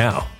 now.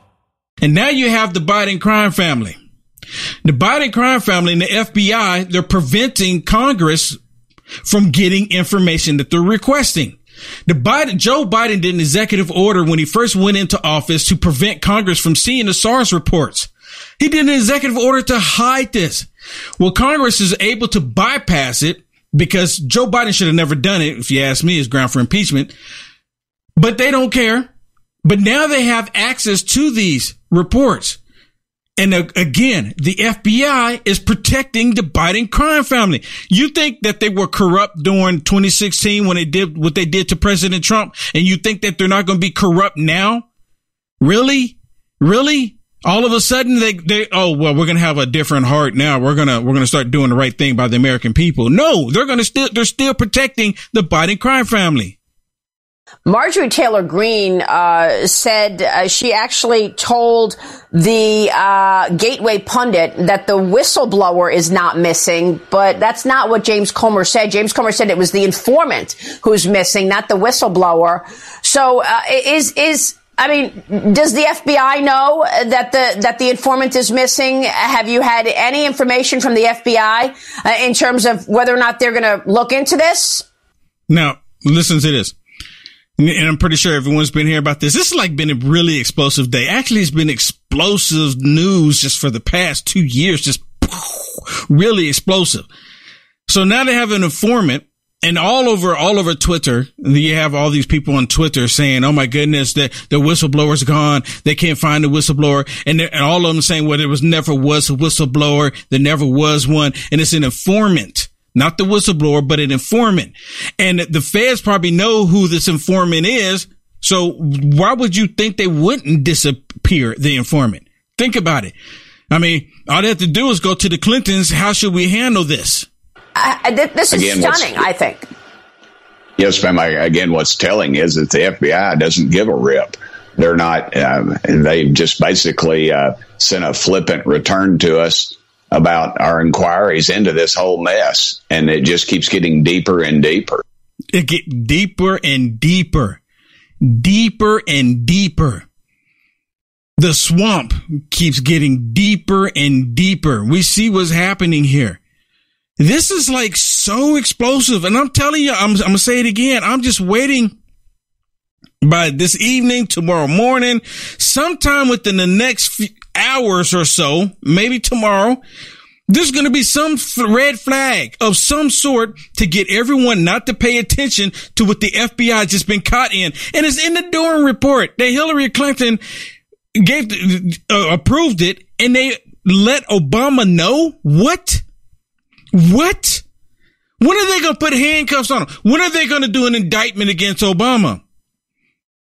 And now you have the Biden crime family. The Biden crime family and the FBI, they're preventing Congress from getting information that they're requesting. The Biden, Joe Biden did an executive order when he first went into office to prevent Congress from seeing the SARs reports. He did an executive order to hide this. Well, Congress is able to bypass it because Joe Biden should have never done it. If you ask me, is ground for impeachment, but they don't care. But now they have access to these reports. And again, the FBI is protecting the Biden crime family. You think that they were corrupt during 2016 when they did what they did to President Trump, and you think that they're not going to be corrupt now? Really? Really? All of a sudden they, they, oh, well, we're going to have a different heart now. We're going to, we're going to start doing the right thing by the American people. No, they're going to still, they're still protecting the Biden crime family. Marjorie Taylor Greene uh, said uh, she actually told the uh, Gateway pundit that the whistleblower is not missing, but that's not what James Comer said. James Comer said it was the informant who's missing, not the whistleblower. So uh, is is I mean, does the FBI know that the that the informant is missing? Have you had any information from the FBI uh, in terms of whether or not they're going to look into this? Now, listen to this and I'm pretty sure everyone's been here about this. This has like been a really explosive day. Actually, it's been explosive news just for the past two years, just really explosive. So now they have an informant and all over, all over Twitter, you have all these people on Twitter saying, "Oh my goodness, the the whistleblower's gone. They can't find the whistleblower," and, and all of them saying, "Well, there was never was a whistleblower. There never was one, and it's an informant." Not the whistleblower, but an informant. And the feds probably know who this informant is. So why would you think they wouldn't disappear the informant? Think about it. I mean, all they have to do is go to the Clintons. How should we handle this? Uh, this is again, stunning, I think. Yes, ma'am. I, Again, what's telling is that the FBI doesn't give a rip. They're not, um, they just basically uh, sent a flippant return to us about our inquiries into this whole mess. And it just keeps getting deeper and deeper. It get deeper and deeper, deeper and deeper. The swamp keeps getting deeper and deeper. We see what's happening here. This is like so explosive. And I'm telling you, I'm, I'm to say it again. I'm just waiting by this evening, tomorrow morning, sometime within the next hours or so, maybe tomorrow, there's going to be some red flag of some sort to get everyone not to pay attention to what the FBI just been caught in. And it's in the Durham report that Hillary Clinton gave, uh, approved it and they let Obama know what? What? When are they going to put handcuffs on him? When are they going to do an indictment against Obama?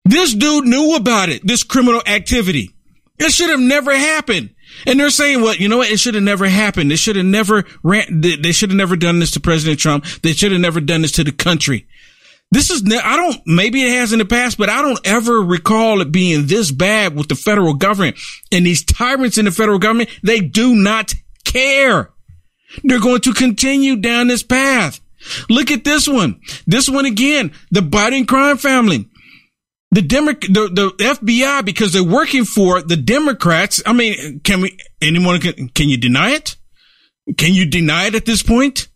This dude knew about it, this criminal activity. It should have never happened. And they're saying, well, you know what? It should have never happened. They should have never ran, they should have never done this to President Trump. They should have never done this to the country. This is, I don't, maybe it has in the past, but I don't ever recall it being this bad with the federal government and these tyrants in the federal government. They do not care. They're going to continue down this path. Look at this one. This one again, the Biden crime family the Demo- the, the FBI because they're working for the Democrats. I mean, can we, anyone can, can you deny it? Can you deny it at this point?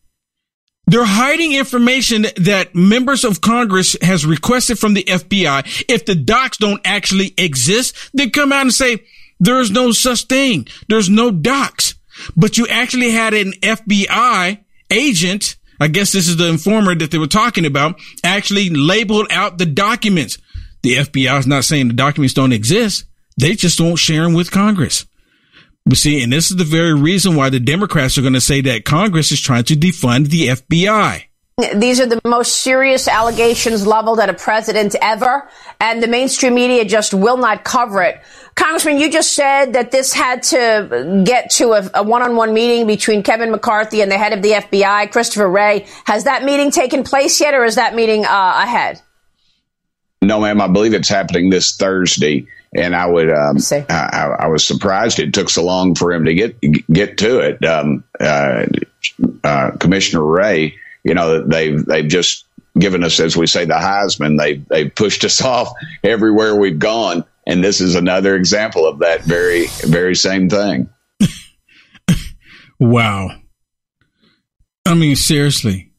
They're hiding information that members of Congress has requested from the FBI. If the docs don't actually exist, they come out and say, there's no such thing. There's no docs, but you actually had an FBI agent. I guess this is the informer that they were talking about actually labeled out the documents. The FBI is not saying the documents don't exist. They just won't share them with Congress. But see, and this is the very reason why the Democrats are going to say that Congress is trying to defund the FBI. These are the most serious allegations leveled at a president ever, and the mainstream media just will not cover it. Congressman, you just said that this had to get to a, a one-on-one meeting between Kevin McCarthy and the head of the FBI, Christopher Wray. Has that meeting taken place yet, or is that meeting uh, ahead? No, ma'am. I believe it's happening this Thursday, and I would. Um, I, I, was surprised it took so long for him to get get to it. Um, uh, uh, Commissioner Wray, you know, they've they've just given us, as we say, the Heisman. They they pushed us off everywhere we've gone, and this is another example of that very very same thing. wow. I mean, seriously.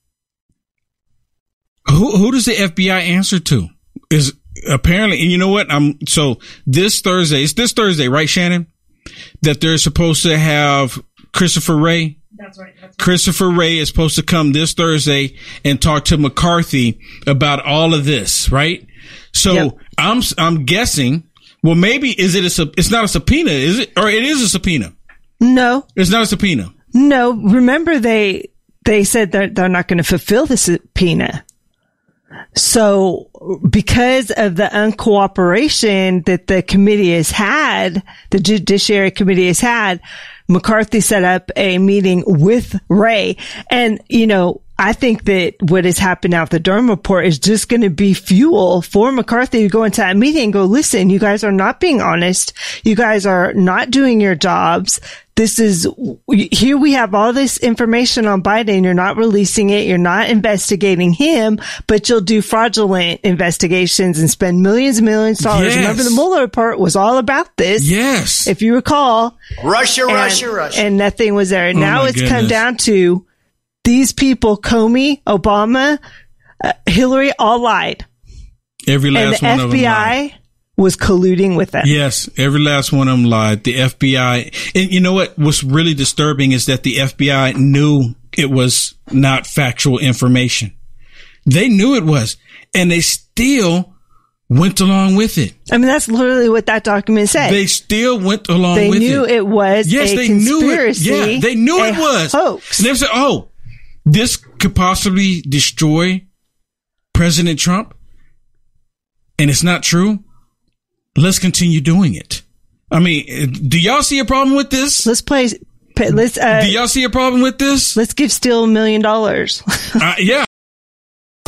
Who who does the FBI answer to? Is apparently, and you know what? I'm so this Thursday, it's this Thursday, right, Shannon? That they're supposed to have Christopher Wray. That's right. That's right. Christopher Wray is supposed to come this Thursday and talk to McCarthy about all of this, right? So yep. I'm I'm guessing. Well, maybe is it a it's not a subpoena, is it? Or it is a subpoena? No, it's not a subpoena. No, remember they they said that they're not going to fulfill the subpoena. So because of the uncooperation that the committee has had, the judiciary committee has had, McCarthy set up a meeting with Wray. And, you know, I think that what has happened out the Durham report is just going to be fuel for McCarthy to go into that meeting and go, listen, you guys are not being honest. You guys are not doing your jobs. This is here we have all this information on Biden. You're not releasing it. You're not investigating him, but you'll do fraudulent investigations and spend millions and millions of dollars. Yes. Remember the Mueller report was all about this. Yes. If you recall. Russia, and, Russia, Russia. And nothing was there. Oh now it's goodness. come down to these people, Comey, Obama, uh, Hillary, all lied. Every And last the one of them lied. FBI was colluding with them. Yes, every last one of them lied. The FBI, and you know what? What's really disturbing is that the FBI knew it was not factual information. They knew it was, and they still went along with it. I mean, that's literally what that document said. They still went along They with knew it. it was yes, a they knew it. Yeah, they knew a it was hoax. And they said, "Oh, this could possibly destroy President Trump," and it's not true. Let's continue doing it. I mean, do y'all see a problem with this? Let's play. Let's uh, do y'all see a problem with this? let's give Steele a million dollars. Uh, yeah.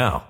now.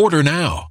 Order now.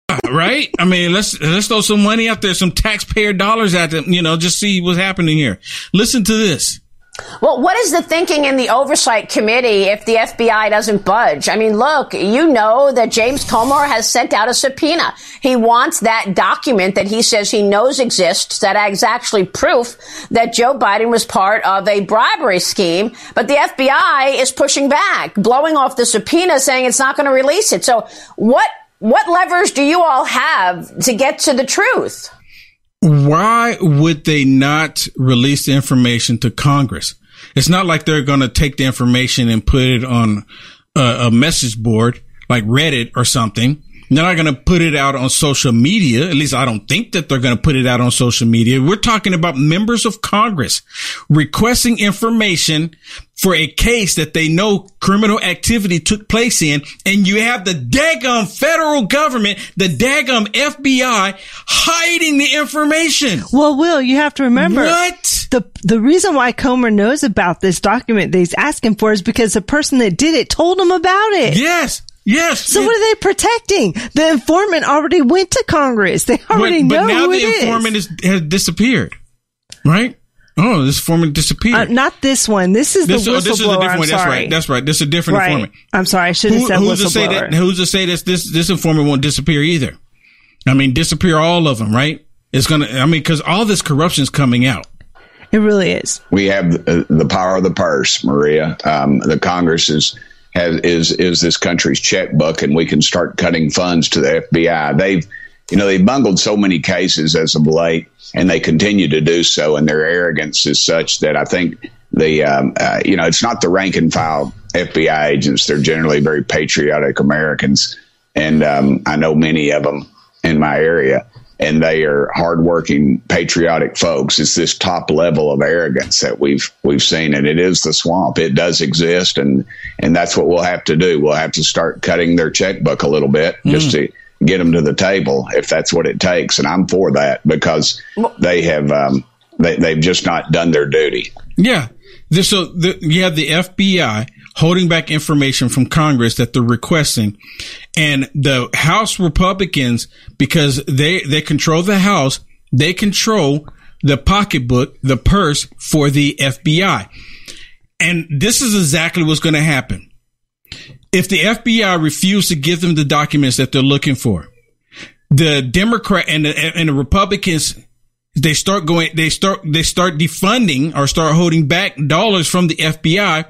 Right? I mean, let's let's throw some money out there, some taxpayer dollars at them, you know, just see what's happening here. Listen to this. Well, what is the thinking in the oversight committee if the FBI doesn't budge? I mean, look, you know that James Comer has sent out a subpoena. He wants that document that he says he knows exists that is actually proof that Joe Biden was part of a bribery scheme. But the FBI is pushing back, blowing off the subpoena, saying it's not going to release it. So what what levers do you all have to get to the truth? why would they not release the information to Congress? It's not like they're going to take the information and put it on a, a message board like Reddit or something. They're not going to put it out on social media. At least I don't think that they're going to put it out on social media. We're talking about members of Congress requesting information for a case that they know criminal activity took place in. And you have the daggum federal government, the daggum FBI hiding the information. Well, Will, you have to remember what the, the reason why Comer knows about this document that he's asking for is because the person that did it told him about it. Yes. Yes. So what are they protecting? The informant already went to Congress. They already but, know but now who the it informant is. is, has disappeared, right? Oh, this informant disappeared. Uh, not this one. This is This, the oh, whistleblower. this is a different I'm one. That's right. That's right. This is a different Right. informant. I'm sorry. I should have Who- said who's to say that? Who's to say that this this informant won't disappear either? I mean, disappear all of them, right? It's gonna. I mean, because all this corruption is coming out. It really is. we have uh, the power of the purse, Maria. Um, the Congress is has is is this country's checkbook, and we can start cutting funds to the FBI. They've you know they've bungled so many cases as of late, and they continue to do so, and their arrogance is such that I think the um, uh, you know it's not the rank and file FBI agents; they're generally very patriotic Americans, and um, I know many of them in my area and they are hardworking, patriotic folks. It's this top level of arrogance that we've we've seen, and it is the swamp. It does exist, and and that's what we'll have to do. We'll have to start cutting their checkbook a little bit just to get them to the table if that's what it takes. And I'm for that because they have um, they they've just not done their duty. Yeah. This, so the, you have the FBI holding back information from Congress that they're requesting, and the House Republicans because they they control the House, they control the pocketbook, the purse for the FBI, and this is exactly what's going to happen. If the FBI refuse to give them the documents that they're looking for, the Democrat and the, and the Republicans they start going they start they start defunding or start holding back dollars from the FBI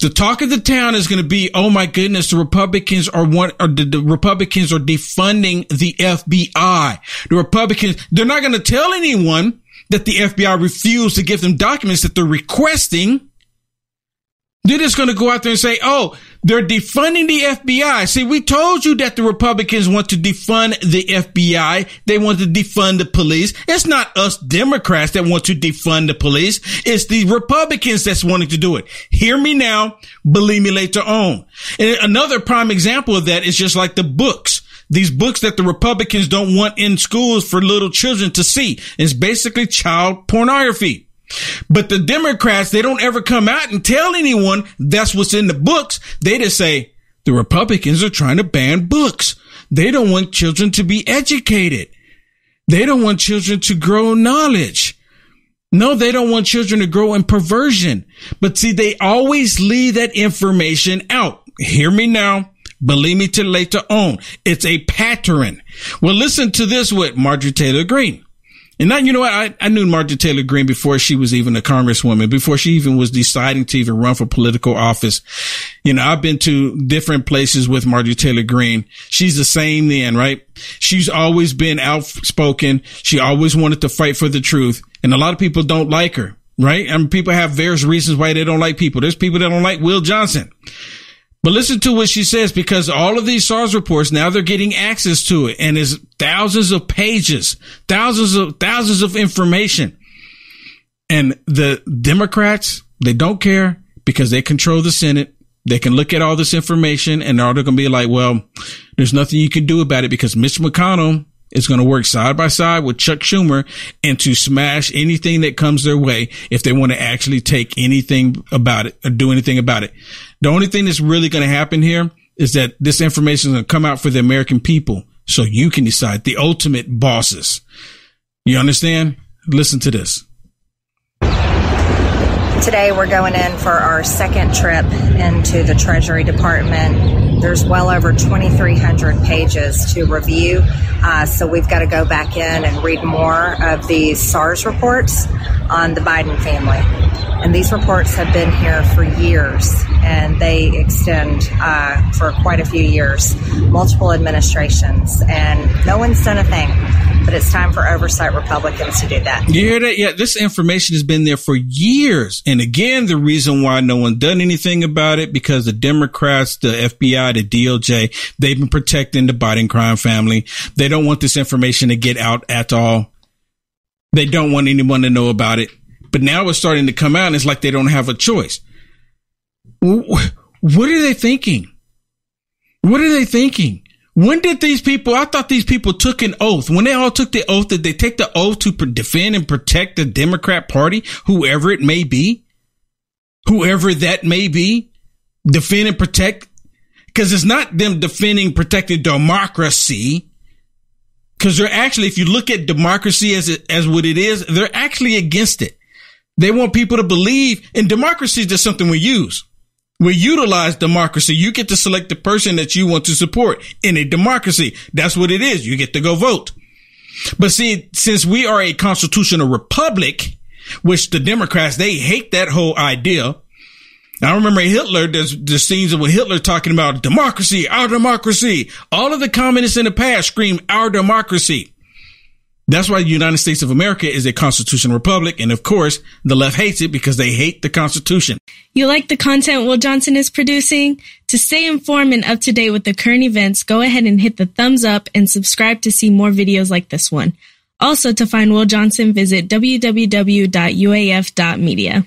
the talk of the town is going to be oh my goodness the republicans are one or the, the republicans are defunding the FBI the republicans they're not going to tell anyone that the FBI refused to give them documents that they're requesting they're just going to go out there and say, oh, they're defunding the FBI. See, we told you that the Republicans want to defund the FBI. They want to defund the police. It's not us Democrats that want to defund the police. It's the Republicans that's wanting to do it. Hear me now. Believe me later on. And another prime example of that is just like the books. These books that the Republicans don't want in schools for little children to see. It's basically child pornography. But the Democrats, they don't ever come out and tell anyone that's what's in the books. They just say the Republicans are trying to ban books. They don't want children to be educated. They don't want children to grow knowledge. No, they don't want children to grow in perversion. But see, they always leave that information out. Hear me now. Believe me till later on. It's a pattern. Well, listen to this with Marjorie Taylor Greene. And now, you know what? I, I knew Marjorie Taylor Greene before she was even a congresswoman, before she even was deciding to even run for political office. You know, I've been to different places with Marjorie Taylor Greene. She's the same then, right? She's always been outspoken. She always wanted to fight for the truth. And a lot of people don't like her, right? I mean, people have various reasons why they don't like people. There's people that don't like Will Johnson. But listen to what she says because all of these SARs reports now they're getting access to it and it's thousands of pages, thousands of thousands of information. And the Democrats, they don't care because they control the Senate. They can look at all this information and they're going to be like, well, there's nothing you can do about it because Mitch McConnell is going to work side by side with Chuck Schumer and to smash anything that comes their way if they want to actually take anything about it or do anything about it. The only thing that's really going to happen here is that this information is going to come out for the American people so you can decide the ultimate bosses. You understand? Listen to this. Today we're going in for our second trip into the Treasury Department. There's well over 2,300 pages to review, uh, so we've got to go back in and read more of these SARs reports on the Biden family. And these reports have been here for years, and they extend uh, for quite a few years, multiple administrations, and no one's done a thing. But it's time for oversight Republicans to do that. You hear that? Yeah, this information has been there for years. And again, the reason why no one done anything about it because the Democrats, the FBI, the DOJ, they've been protecting the Biden crime family. They don't want this information to get out at all. They don't want anyone to know about it. But now it's starting to come out and it's like they don't have a choice. What are they thinking? What are they thinking? When did these people, I thought these people took an oath. When they all took the oath, did they take the oath to defend and protect the Democrat party, whoever it may be? Whoever that may be? Defend and protect? Cause it's not them defending, protecting democracy. Cause they're actually, if you look at democracy as it, as what it is, they're actually against it. They want people to believe in democracy is just something we use. We utilize democracy. You get to select the person that you want to support in a democracy. That's what it is. You get to go vote. But see, since we are a constitutional republic, which the Democrats, they hate that whole idea. I remember Hitler, there's the scenes with Hitler talking about democracy, our democracy. All of the communists in the past scream our democracy. That's why the United States of America is a constitutional republic. And of course, the left hates it because they hate the Constitution. You like the content Will Johnson is producing? To stay informed and up to date with the current events, go ahead and hit the thumbs up and subscribe to see more videos like this one. Also, to find Will Johnson, visit www.uaf.media.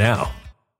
now.